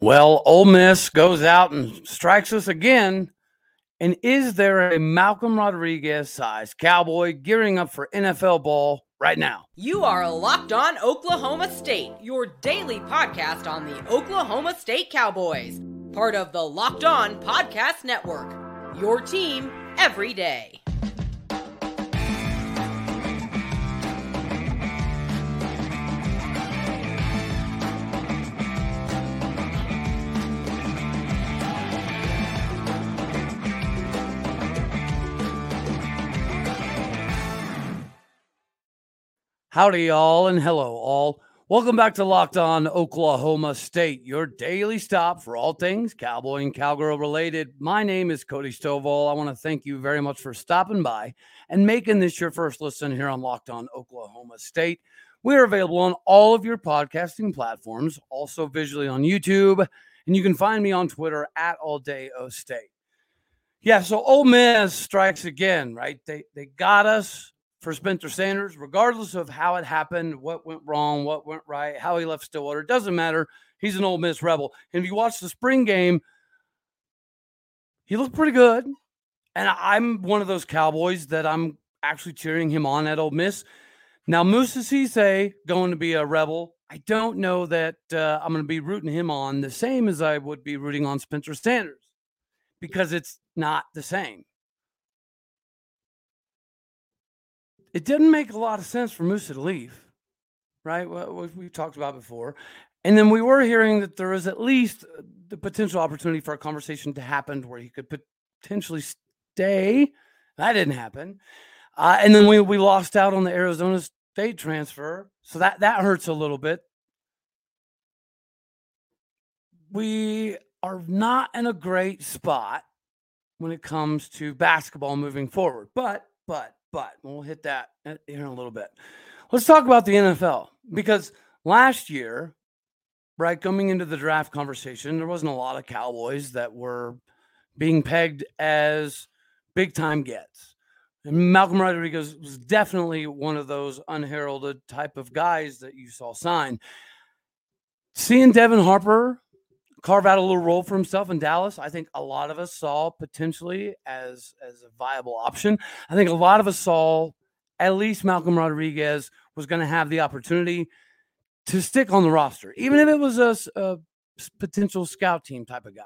Well, Ole Miss goes out and strikes us again. And is there a Malcolm Rodriguez sized cowboy gearing up for NFL ball right now? You are Locked On Oklahoma State, your daily podcast on the Oklahoma State Cowboys, part of the Locked On Podcast Network. Your team every day. Howdy, y'all, and hello, all. Welcome back to Locked On Oklahoma State, your daily stop for all things cowboy and cowgirl related. My name is Cody Stovall. I want to thank you very much for stopping by and making this your first listen here on Locked On Oklahoma State. We're available on all of your podcasting platforms, also visually on YouTube, and you can find me on Twitter at All Day O State. Yeah, so Ole Miss strikes again, right? They they got us for Spencer Sanders, regardless of how it happened, what went wrong, what went right, how he left Stillwater. It doesn't matter. He's an Ole Miss rebel. And if you watch the spring game, he looked pretty good. And I'm one of those Cowboys that I'm actually cheering him on at Ole Miss. Now, Moussa Cisse going to be a rebel. I don't know that uh, I'm going to be rooting him on the same as I would be rooting on Spencer Sanders because it's not the same. It didn't make a lot of sense for Moussa to leave, right? What we talked about before. And then we were hearing that there was at least uh, the potential opportunity for a conversation to happen where he could potentially stay. That didn't happen. Uh, and then we, we lost out on the Arizona State transfer. So that, that hurts a little bit. We are not in a great spot when it comes to basketball moving forward. But, but, but we'll hit that uh, here in a little bit. Let's talk about the NFL because last year, right, coming into the draft conversation, there wasn't a lot of Cowboys that were being pegged as big time gets. And Malcolm Rodriguez was definitely one of those unheralded type of guys that you saw sign. Seeing Devin Harper carve out a little role for himself in Dallas. I think a lot of us saw potentially as as a viable option. I think a lot of us saw at least Malcolm Rodriguez was going to have the opportunity to stick on the roster, even if it was a, a potential scout team type of guy.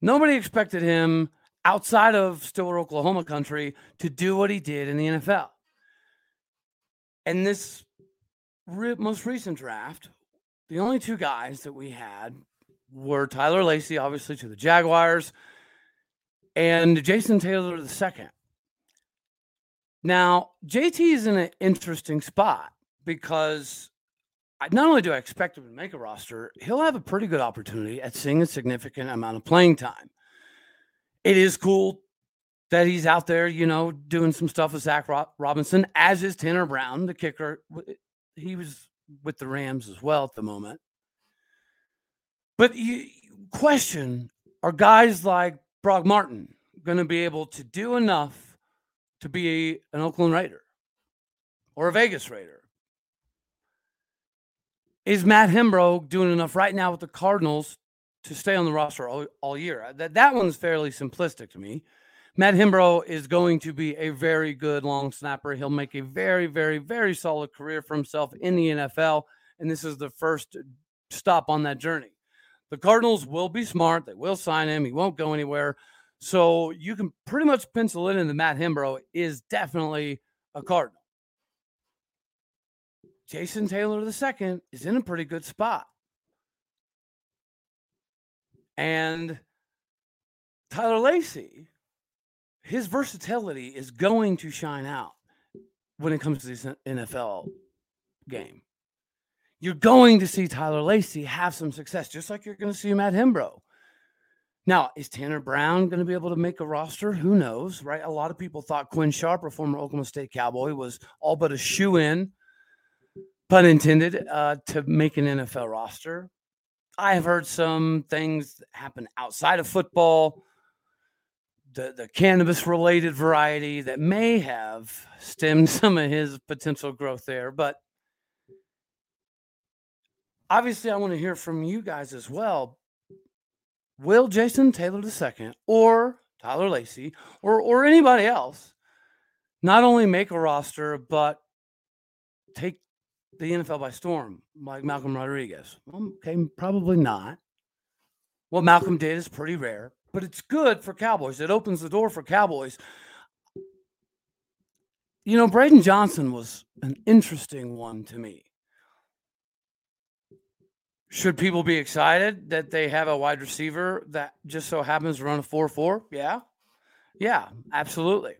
Nobody expected him outside of Stillwater, Oklahoma country to do what he did in the NFL. And this re- most recent draft the only two guys that we had were Tyler Lacy, obviously to the Jaguars, and Jason Taylor the second. Now, JT is in an interesting spot because not only do I expect him to make a roster, he'll have a pretty good opportunity at seeing a significant amount of playing time. It is cool that he's out there, you know, doing some stuff with Zach Robinson, as is Tanner Brown, the kicker. He was with the Rams as well at the moment. But you question are guys like Brock Martin going to be able to do enough to be an Oakland Raider or a Vegas Raider? Is Matt Hembrough doing enough right now with the Cardinals to stay on the roster all, all year? That, that one's fairly simplistic to me. Matt Hembrough is going to be a very good long snapper. He'll make a very, very, very solid career for himself in the NFL. And this is the first stop on that journey. The Cardinals will be smart. They will sign him. He won't go anywhere. So you can pretty much pencil it in that Matt Hembrough is definitely a Cardinal. Jason Taylor II is in a pretty good spot. And Tyler Lacy his versatility is going to shine out when it comes to this NFL game. You're going to see Tyler Lacy have some success, just like you're going to see Matt Hembrough. Now, is Tanner Brown going to be able to make a roster? Who knows, right? A lot of people thought Quinn Sharp, a former Oklahoma State Cowboy, was all but a shoe in, pun intended, uh, to make an NFL roster. I have heard some things happen outside of football the, the cannabis related variety that may have stemmed some of his potential growth there. But obviously, I want to hear from you guys as well. Will Jason Taylor II or Tyler Lacy or or anybody else not only make a roster but take the NFL by storm, like Malcolm Rodriguez? Okay, probably not. What Malcolm did is pretty rare, but it's good for Cowboys. It opens the door for Cowboys. You know, Braydon Johnson was an interesting one to me. Should people be excited that they have a wide receiver that just so happens to run a 4 4? Yeah. Yeah, absolutely.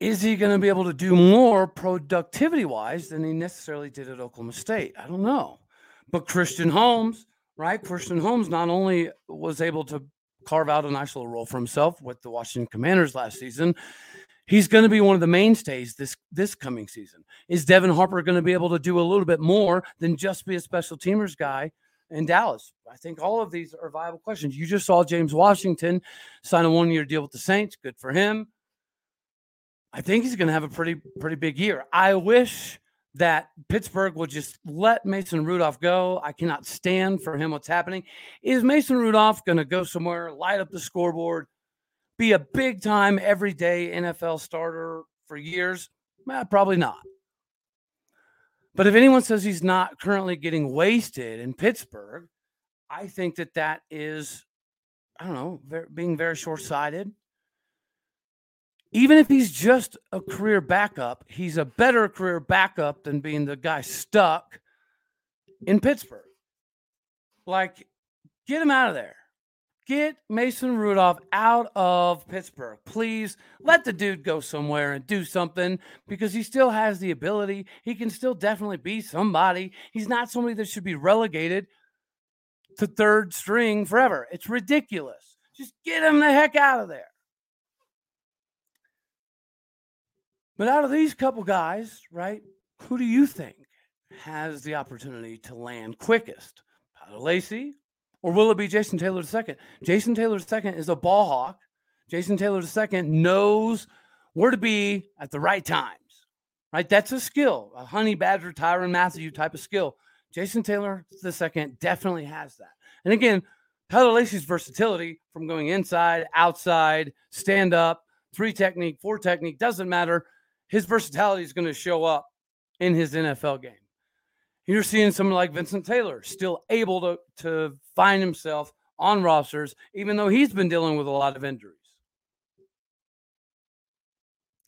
Is he going to be able to do more productivity wise than he necessarily did at Oklahoma State? I don't know. But Christian Holmes, right? Christian Holmes not only was able to carve out a nice little role for himself with the Washington Commanders last season, he's going to be one of the mainstays this this coming season. Is Devin Harper going to be able to do a little bit more than just be a special teamers guy in Dallas? I think all of these are viable questions. You just saw James Washington sign a one year deal with the Saints. Good for him. I think he's going to have a pretty pretty big year. I wish that Pittsburgh will just let Mason Rudolph go. I cannot stand for him what's happening. Is Mason Rudolph going to go somewhere, light up the scoreboard, be a big time everyday NFL starter for years? Eh, probably not. But if anyone says he's not currently getting wasted in Pittsburgh, I think that that is, I don't know, being very short sighted. Even if he's just a career backup, he's a better career backup than being the guy stuck in Pittsburgh. Like, get him out of there. Get Mason Rudolph out of Pittsburgh. Please let the dude go somewhere and do something because he still has the ability. He can still definitely be somebody. He's not somebody that should be relegated to third string forever. It's ridiculous. Just get him the heck out of there. But out of these couple guys, right, who do you think has the opportunity to land quickest? Tyler Lacy or will it be Jason Taylor II? Jason Taylor II is a ball hawk. Jason Taylor II knows where to be at the right times, right? That's a skill, a honey badger, Tyrann Mathieu type of skill. Jason Taylor II definitely has that. And again, Tyler Lacy's versatility from going inside, outside, stand up, three technique, four technique, doesn't matter. His versatility is going to show up in his NFL game. You're seeing someone like Vincent Taylor still able to, to find himself on rosters, even though he's been dealing with a lot of injuries.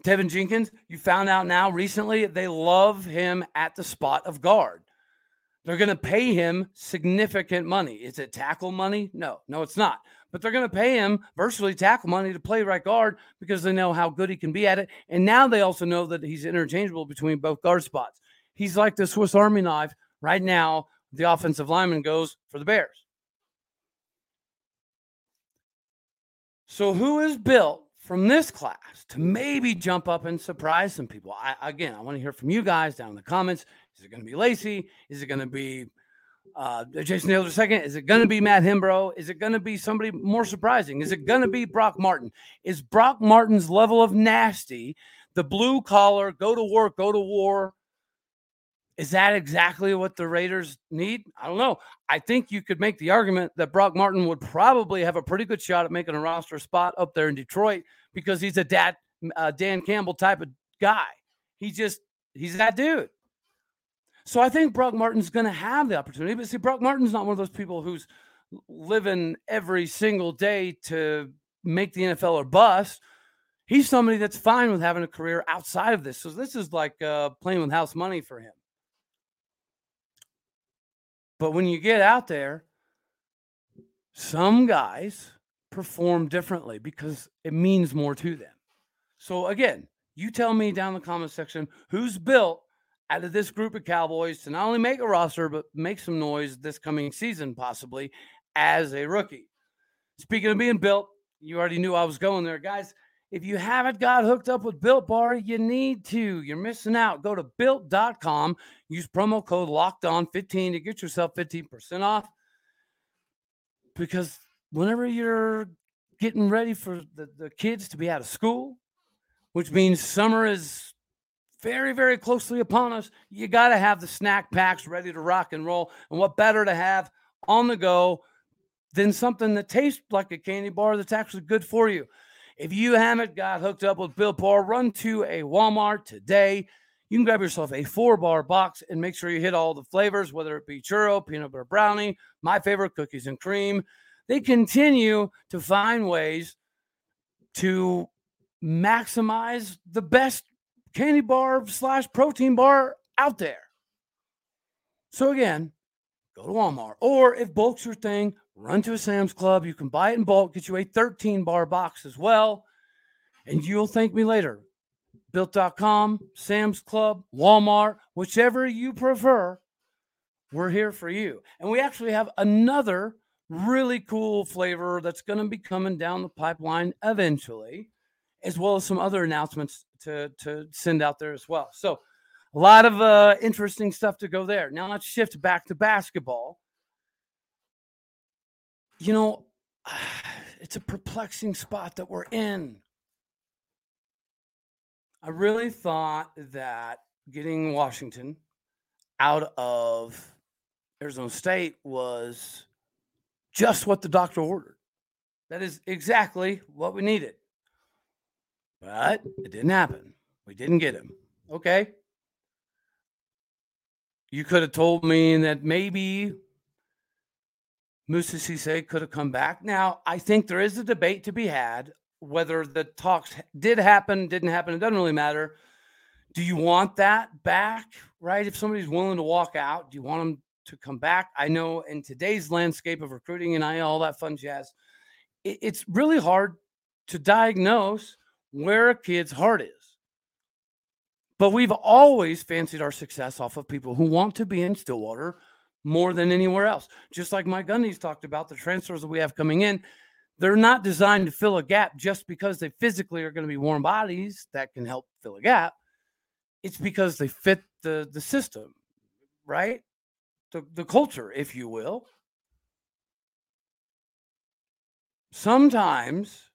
Teven Jenkins, you found out now recently they love him at the spot of guard. They're going to pay him significant money. Is it tackle money? No, no, it's not. But they're going to pay him virtually tackle money to play right guard because they know how good he can be at it. And now they also know that he's interchangeable between both guard spots. He's like the Swiss Army knife right now. The offensive lineman goes for the Bears. So, who is built from this class to maybe jump up and surprise some people? I, again, I want to hear from you guys down in the comments. Is it going to be Lacy? Is it going to be uh, Jason Taylor second? Is it going to be Matt Hembrough? Is it going to be somebody more surprising? Is it going to be Brock Martin? Is Brock Martin's level of nasty, the blue collar, go to work, go to war, is that exactly what the Raiders need? I don't know. I think you could make the argument that Brock Martin would probably have a pretty good shot at making a roster spot up there in Detroit because he's a dad, uh, Dan Campbell type of guy. He just, he's that dude. So I think Brock Martin's going to have the opportunity. But see, Brock Martin's not one of those people who's living every single day to make the NFL or bust. He's somebody that's fine with having a career outside of this. So this is like uh, playing with house money for him. But when you get out there, some guys perform differently because it means more to them. So again, you tell me down in the comment section who's built out of this group of Cowboys to not only make a roster, but make some noise this coming season, possibly as a rookie. Speaking of being built, you already knew I was going there, guys. If you haven't got hooked up with Built Bar, you need to. You're missing out. Go to built.com, use promo code locked on 15 to get yourself 15% off. Because whenever you're getting ready for the, the kids to be out of school, which means summer is very, very closely upon us, you got to have the snack packs ready to rock and roll. And what better to have on the go than something that tastes like a candy bar that's actually good for you? If you haven't got hooked up with Built Bar, run to a Walmart today. You can grab yourself a four bar box and make sure you hit all the flavors, whether it be churro, peanut butter brownie, my favorite cookies and cream. They continue to find ways to maximize the best candy bar slash protein bar out there. So again, go to Walmart. Or if bulk's your thing, run to a Sam's Club. You can buy it in bulk, get you a 13 bar box as well. And you'll thank me later. Built.com, Sam's Club, Walmart, whichever you prefer, we're here for you. And we actually have another really cool flavor that's going to be coming down the pipeline eventually, as well as some other announcements to, to send out there as well. So, a lot of uh, interesting stuff to go there. Now, let's shift back to basketball. You know, it's a perplexing spot that we're in. I really thought that getting Washington out of Arizona State was just what the doctor ordered. That is exactly what we needed. But it didn't happen. We didn't get him. Okay. You could have told me that maybe Moussa Cisse could have come back. Now, I think there is a debate to be had whether the talks did happen, didn't happen. It doesn't really matter. Do you want that back, right? If somebody's willing to walk out, do you want them to come back? I know in today's landscape of recruiting and I all that fun jazz, it, it's really hard to diagnose where a kid's heart is. But we've always fancied our success off of people who want to be in Stillwater more than anywhere else. Just like Mike Gundy's talked about the transfers that we have coming in, they're not designed to fill a gap just because they physically are going to be warm bodies that can help fill a gap. It's because they fit the the system, right? The the culture, if you will. Sometimes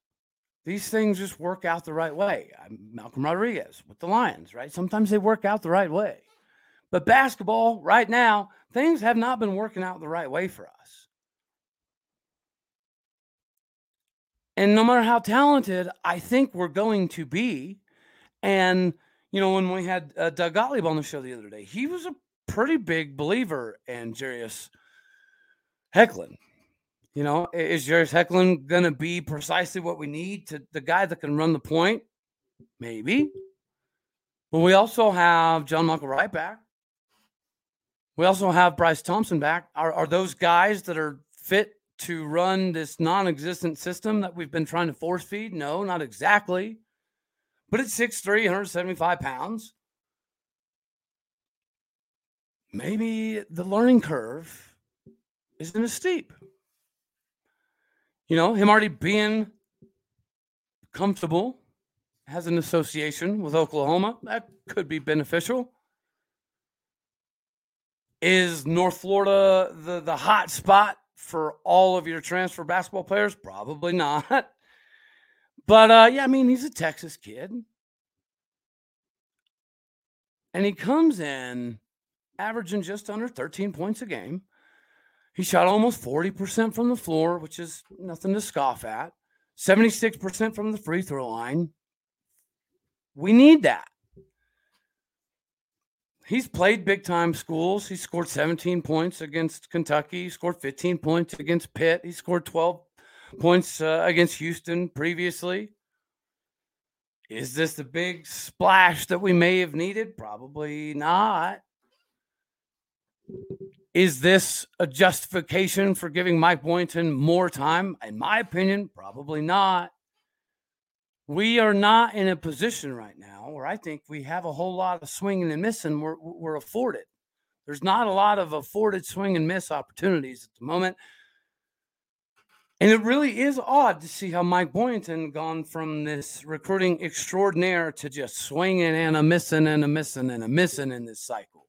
these things just work out the right way. I'm Malcolm Rodriguez with the Lions, right? Sometimes they work out the right way. But basketball, right now, things have not been working out the right way for us. And no matter how talented I think we're going to be, and you know, when we had uh, Doug Gottlieb on the show the other day, he was a pretty big believer in Jarius Hecklin. You know, is Jarius Hecklin going to be precisely what we need to the guy that can run the point? Maybe. But we also have John Michael Wright back. We also have Bryce Thompson back. Are, are those guys that are fit to run this non existent system that we've been trying to force feed? No, not exactly. But it's 6'3, 175 pounds. Maybe the learning curve isn't as steep. You know, him already being comfortable has an association with Oklahoma. That could be beneficial. Is North Florida the, the hot spot for all of your transfer basketball players? Probably not. But uh, yeah, I mean, he's a Texas kid. And he comes in averaging just under 13 points a game. He shot almost 40% from the floor, which is nothing to scoff at. 76% from the free throw line. We need that. He's played big time schools. He scored 17 points against Kentucky. He scored 15 points against Pitt. He scored 12 points uh, against Houston previously. Is this the big splash that we may have needed? Probably not. Is this a justification for giving Mike Boynton more time? In my opinion, probably not. We are not in a position right now where I think we have a whole lot of swinging and missing we're, we're afforded. There's not a lot of afforded swing and miss opportunities at the moment. And it really is odd to see how Mike Boynton gone from this recruiting extraordinaire to just swinging and a missing and a missing and a missing in this cycle.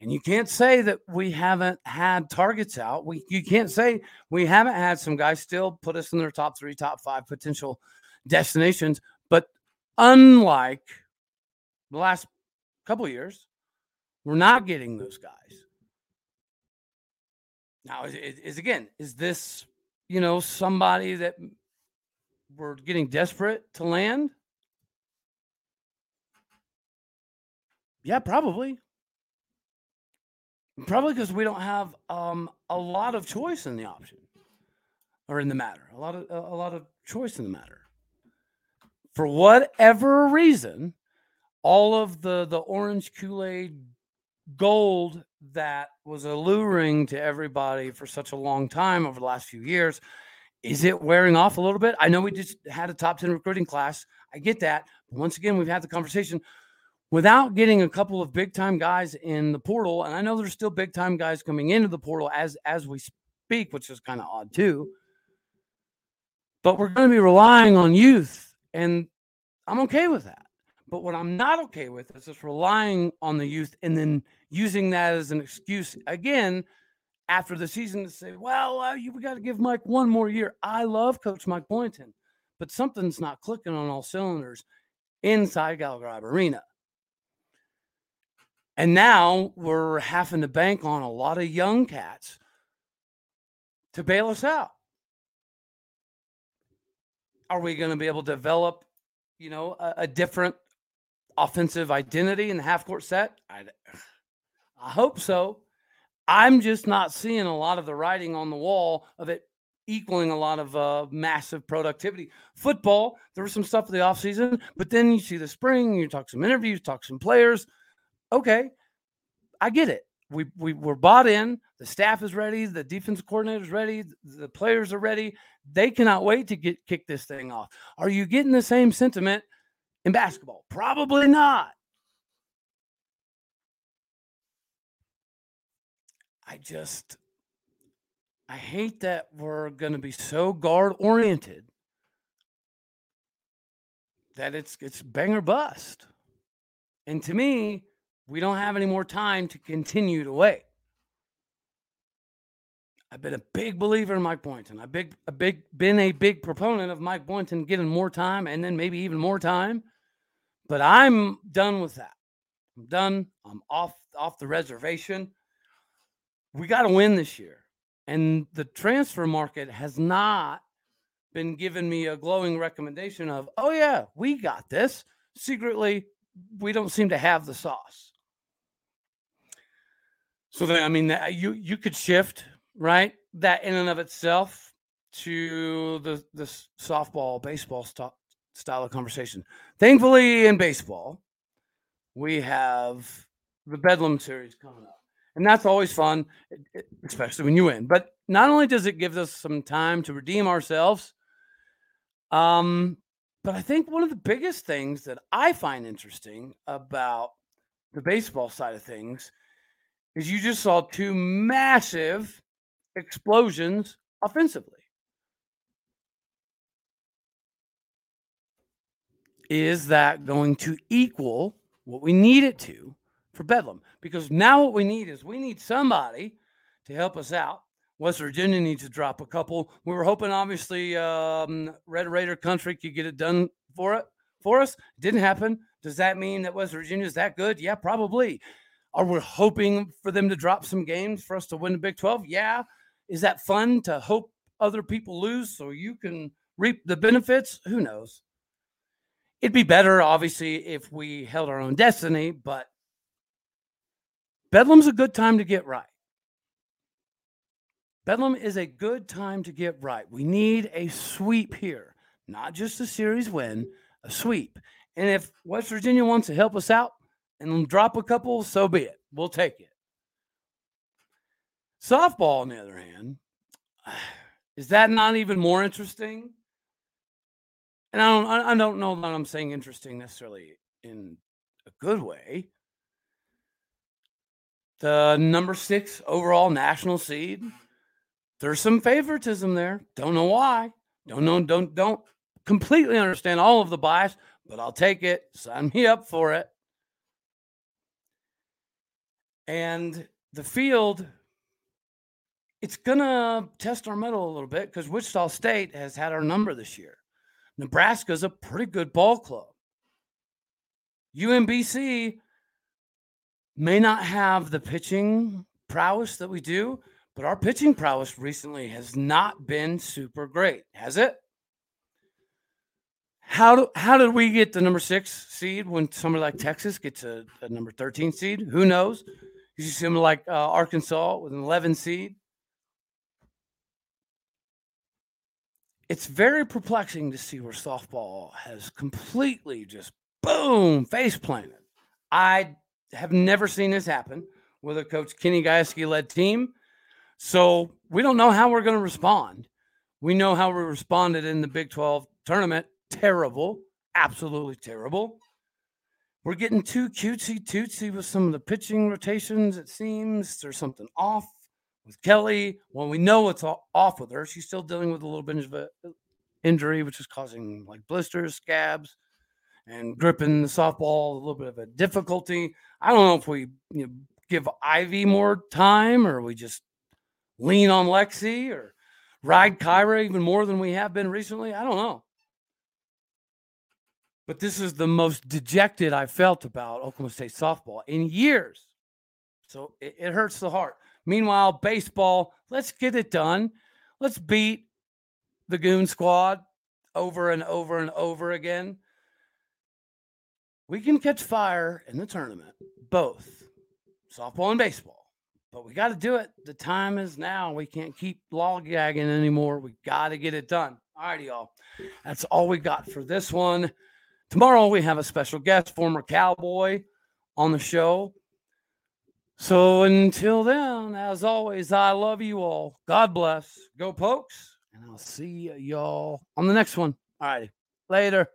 And you can't say that we haven't had targets out. We you can't say we haven't had some guys still put us in their top three, top five potential destinations. But unlike the last couple years. We're not getting those guys. Now, is, is again, is this, you know, somebody that we're getting desperate to land? Yeah, probably. Probably because we don't have um, a lot of choice in the option or in the matter. A lot of a lot of choice in the matter. For whatever reason, all of the the orange Kool-Aid gold that was alluring to everybody for such a long time over the last few years is it wearing off a little bit? I know we just had a top 10 recruiting class. I get that. Once again, we've had the conversation without getting a couple of big time guys in the portal, and I know there's still big time guys coming into the portal as as we speak, which is kind of odd too. But we're going to be relying on youth, and I'm okay with that. But what I'm not okay with is just relying on the youth and then using that as an excuse again after the season to say, "Well, uh, you, we got to give Mike one more year." I love Coach Mike Boynton, but something's not clicking on all cylinders inside Gallagher Arena. And now we're having to bank on a lot of young cats to bail us out. Are we going to be able to develop, you know, a, a different offensive identity in the half court set? I, I hope so. I'm just not seeing a lot of the writing on the wall of it equaling a lot of uh, massive productivity. Football, there was some stuff in the offseason, but then you see the spring, you talk some interviews, talk some players okay, I get it. We, we we're bought in. The staff is ready. The defensive coordinator is ready. The players are ready. They cannot wait to get kick this thing off. Are you getting the same sentiment in basketball? Probably not. I just I hate that we're going to be so guard oriented that it's it's bang or bust. And to me, we don't have any more time to continue to wait. I've been a big believer in Mike Boynton. I've big, a big, been a big proponent of Mike Boynton getting more time and then maybe even more time. But I'm done with that. I'm done. I'm off off the reservation. We got to win this year. And the transfer market has not been giving me a glowing recommendation of, oh, yeah, we got this. Secretly, we don't seem to have the sauce. So then, I mean, you you could shift right that in and of itself to the the softball baseball st- style of conversation. Thankfully, in baseball, we have the Bedlam series coming up, and that's always fun, especially when you win. But not only does it give us some time to redeem ourselves, um, but I think one of the biggest things that I find interesting about the baseball side of things is you just saw two massive explosions offensively. Is that going to equal what we need it to for Bedlam? Because now what we need is we need somebody to help us out. West Virginia needs to drop a couple. We were hoping, obviously, um, Red Raider Country could get it done for it for us. Didn't happen. Does that mean that West Virginia is that good? Yeah, probably. Are we hoping for them to drop some games for us to win the Big 12? Yeah. Is that fun to hope other people lose so you can reap the benefits? Who knows? It'd be better, obviously, if we held our own destiny, but Bedlam's a good time to get right. Bedlam is a good time to get right. We need a sweep here, not just a series win, a sweep. And if West Virginia wants to help us out, and drop a couple, so be it. We'll take it. Softball, on the other hand, is that not even more interesting? And I don't, I don't know that I'm saying interesting necessarily in a good way. The number six overall national seed, there's some favoritism there. Don't know why. Don't know. Don't don't completely understand all of the bias, but I'll take it. Sign me up for it. And the field, it's to test our mettle a little bit because Wichita State has had our number this year. Nebraska's a pretty good ball club. UMBC may not have the pitching prowess that we do, but our pitching prowess recently has not been super great, has it? How do, how did we get the number six seed when somebody like Texas gets a, a number 13 seed? Who knows? You see something like uh, Arkansas with an 11 seed. It's very perplexing to see where softball has completely just boom face planted. I have never seen this happen with a coach Kenny Gajewski led team. So we don't know how we're going to respond. We know how we responded in the Big 12 tournament. Terrible, absolutely terrible. We're getting too cutesy tootsy with some of the pitching rotations. It seems there's something off with Kelly. Well, we know what's off with her. She's still dealing with a little bit of an uh, injury, which is causing like blisters, scabs, and gripping the softball a little bit of a difficulty. I don't know if we you know, give Ivy more time or we just lean on Lexi or ride Kyra even more than we have been recently. I don't know. But this is the most dejected I felt about Oklahoma State softball in years. So it, it hurts the heart. Meanwhile, baseball, let's get it done. Let's beat the Goon Squad over and over and over again. We can catch fire in the tournament, both softball and baseball, but we got to do it. The time is now. We can't keep lollygagging anymore. We got to get it done. All righty, y'all. That's all we got for this one. Tomorrow we have a special guest, former cowboy, on the show. So until then, as always, I love you all. God bless. Go Pokes. And I'll see y'all on the next one. All righty. Later.